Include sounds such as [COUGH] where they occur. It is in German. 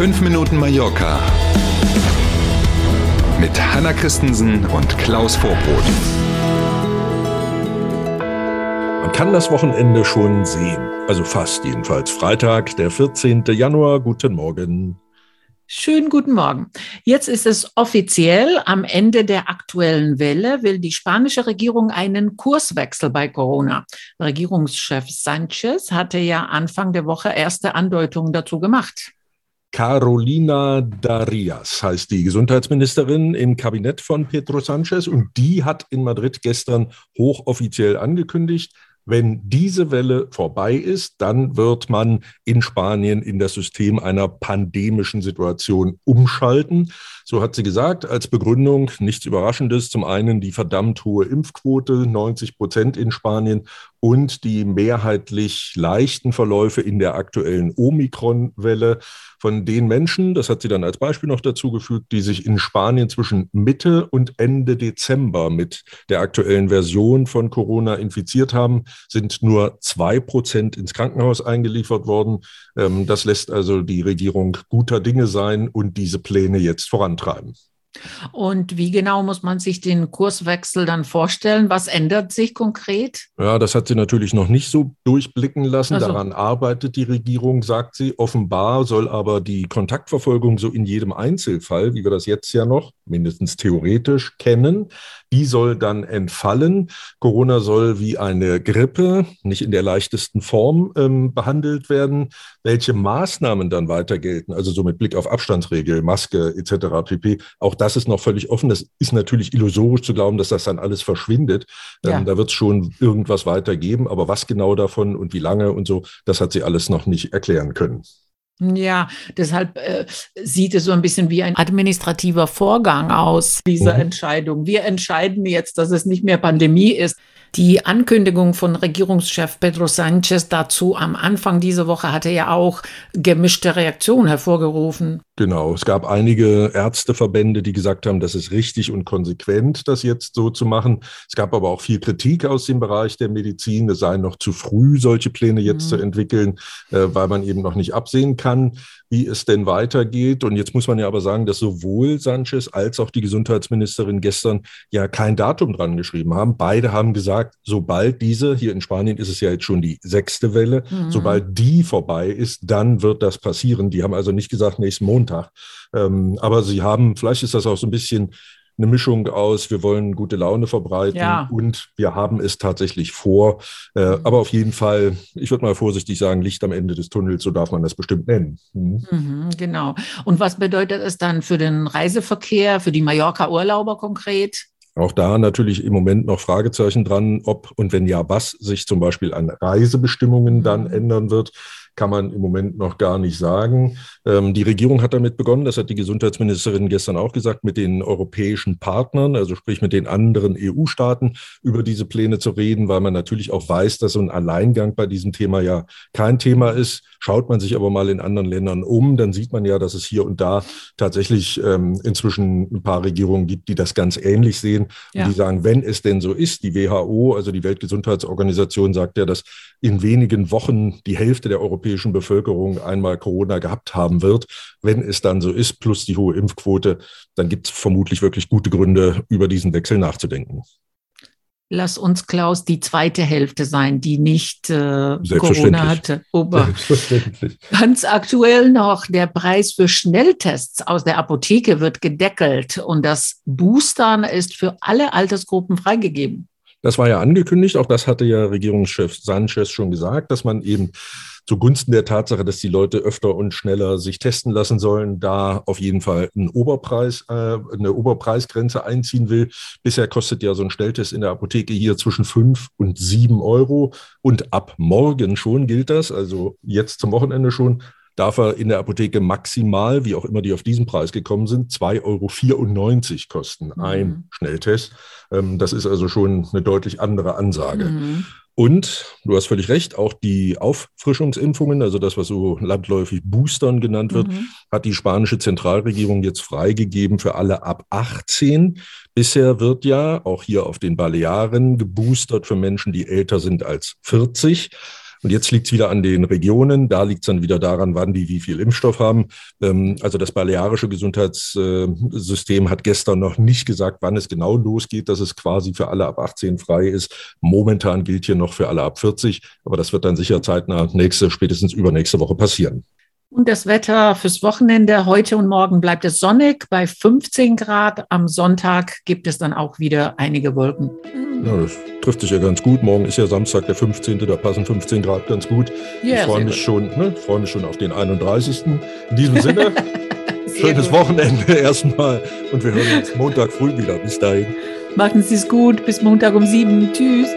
5 Minuten Mallorca mit Hanna Christensen und Klaus Vorbrot. Man kann das Wochenende schon sehen. Also fast jedenfalls. Freitag, der 14. Januar. Guten Morgen. Schönen guten Morgen. Jetzt ist es offiziell. Am Ende der aktuellen Welle will die spanische Regierung einen Kurswechsel bei Corona. Regierungschef Sanchez hatte ja Anfang der Woche erste Andeutungen dazu gemacht. Carolina Darias heißt die Gesundheitsministerin im Kabinett von Pedro Sanchez und die hat in Madrid gestern hochoffiziell angekündigt, wenn diese Welle vorbei ist, dann wird man in Spanien in das System einer pandemischen Situation umschalten. So hat sie gesagt, als Begründung nichts Überraschendes. Zum einen die verdammt hohe Impfquote, 90 Prozent in Spanien und die mehrheitlich leichten Verläufe in der aktuellen Omikron-Welle von den Menschen, das hat sie dann als Beispiel noch dazu gefügt, die sich in Spanien zwischen Mitte und Ende Dezember mit der aktuellen Version von Corona infiziert haben, sind nur zwei Prozent ins Krankenhaus eingeliefert worden. Ähm, das lässt also die Regierung guter Dinge sein und diese Pläne jetzt vorantreiben. Und wie genau muss man sich den Kurswechsel dann vorstellen? Was ändert sich konkret? Ja, das hat sie natürlich noch nicht so durchblicken lassen. Also. Daran arbeitet die Regierung, sagt sie. Offenbar soll aber die Kontaktverfolgung so in jedem Einzelfall, wie wir das jetzt ja noch mindestens theoretisch kennen, die soll dann entfallen. Corona soll wie eine Grippe, nicht in der leichtesten Form, ähm, behandelt werden. Welche Maßnahmen dann weiter gelten, also so mit Blick auf Abstandsregel, Maske etc. pp. Auch das ist noch völlig offen. Das ist natürlich illusorisch zu glauben, dass das dann alles verschwindet. Ähm, ja. Da wird es schon irgendwas weitergeben, aber was genau davon und wie lange und so, das hat sie alles noch nicht erklären können. Ja, deshalb äh, sieht es so ein bisschen wie ein administrativer Vorgang aus, diese mhm. Entscheidung. Wir entscheiden jetzt, dass es nicht mehr Pandemie ist. Die Ankündigung von Regierungschef Pedro Sanchez dazu am Anfang dieser Woche hatte ja auch gemischte Reaktionen hervorgerufen. Genau, es gab einige Ärzteverbände, die gesagt haben, das ist richtig und konsequent, das jetzt so zu machen. Es gab aber auch viel Kritik aus dem Bereich der Medizin. Es sei noch zu früh, solche Pläne jetzt mhm. zu entwickeln, äh, weil man eben noch nicht absehen kann, wie es denn weitergeht. Und jetzt muss man ja aber sagen, dass sowohl Sanchez als auch die Gesundheitsministerin gestern ja kein Datum dran geschrieben haben. Beide haben gesagt, sobald diese, hier in Spanien ist es ja jetzt schon die sechste Welle, mhm. sobald die vorbei ist, dann wird das passieren. Die haben also nicht gesagt, nächsten Montag. Ähm, aber sie haben, vielleicht ist das auch so ein bisschen eine Mischung aus, wir wollen gute Laune verbreiten ja. und wir haben es tatsächlich vor. Äh, mhm. aber auf jeden Fall, ich würde mal vorsichtig sagen, Licht am Ende des Tunnels, so darf man das bestimmt nennen. Mhm. Mhm, genau. Und was bedeutet es dann für den Reiseverkehr, für die Mallorca-Urlauber konkret? Auch da natürlich im Moment noch Fragezeichen dran, ob und wenn ja, was sich zum Beispiel an Reisebestimmungen dann mhm. ändern wird kann man im Moment noch gar nicht sagen. Ähm, die Regierung hat damit begonnen, das hat die Gesundheitsministerin gestern auch gesagt, mit den europäischen Partnern, also sprich mit den anderen EU-Staaten, über diese Pläne zu reden, weil man natürlich auch weiß, dass so ein Alleingang bei diesem Thema ja kein Thema ist. Schaut man sich aber mal in anderen Ländern um, dann sieht man ja, dass es hier und da tatsächlich ähm, inzwischen ein paar Regierungen gibt, die das ganz ähnlich sehen ja. und die sagen, wenn es denn so ist, die WHO, also die Weltgesundheitsorganisation, sagt ja, dass in wenigen Wochen die Hälfte der Europäischen europäischen Bevölkerung einmal Corona gehabt haben wird. Wenn es dann so ist, plus die hohe Impfquote, dann gibt es vermutlich wirklich gute Gründe, über diesen Wechsel nachzudenken. Lass uns, Klaus, die zweite Hälfte sein, die nicht äh, Corona hatte. Ober. Ganz aktuell noch, der Preis für Schnelltests aus der Apotheke wird gedeckelt und das Boostern ist für alle Altersgruppen freigegeben. Das war ja angekündigt, auch das hatte ja Regierungschef Sanchez schon gesagt, dass man eben zugunsten der Tatsache, dass die Leute öfter und schneller sich testen lassen sollen, da auf jeden Fall einen Oberpreis, äh, eine Oberpreisgrenze einziehen will. Bisher kostet ja so ein Stelltest in der Apotheke hier zwischen fünf und sieben Euro. Und ab morgen schon gilt das, also jetzt zum Wochenende schon, darf er in der Apotheke maximal, wie auch immer die auf diesen Preis gekommen sind, 2,94 Euro kosten, mhm. ein Schnelltest. Ähm, das ist also schon eine deutlich andere Ansage. Mhm. Und du hast völlig recht, auch die Auffrischungsimpfungen, also das, was so landläufig Boostern genannt wird, mhm. hat die spanische Zentralregierung jetzt freigegeben für alle ab 18. Bisher wird ja auch hier auf den Balearen geboostert für Menschen, die älter sind als 40. Und jetzt liegt es wieder an den Regionen. Da liegt es dann wieder daran, wann die wie viel Impfstoff haben. Ähm, also das balearische Gesundheitssystem hat gestern noch nicht gesagt, wann es genau losgeht, dass es quasi für alle ab 18 frei ist. Momentan gilt hier noch für alle ab 40, aber das wird dann sicher zeitnah nächste, spätestens übernächste Woche passieren. Und das Wetter fürs Wochenende heute und morgen bleibt es sonnig bei 15 Grad. Am Sonntag gibt es dann auch wieder einige Wolken. Ja, das trifft sich ja ganz gut. Morgen ist ja Samstag, der 15. Da passen 15 Grad ganz gut. Ja, ich freue mich, schon, ne, freu mich schon auf den 31. In diesem Sinne, [LAUGHS] schönes. Wochenende [LAUGHS] erstmal und wir hören uns Montag früh wieder. Bis dahin. Machen Sie es gut. Bis Montag um sieben. Tschüss.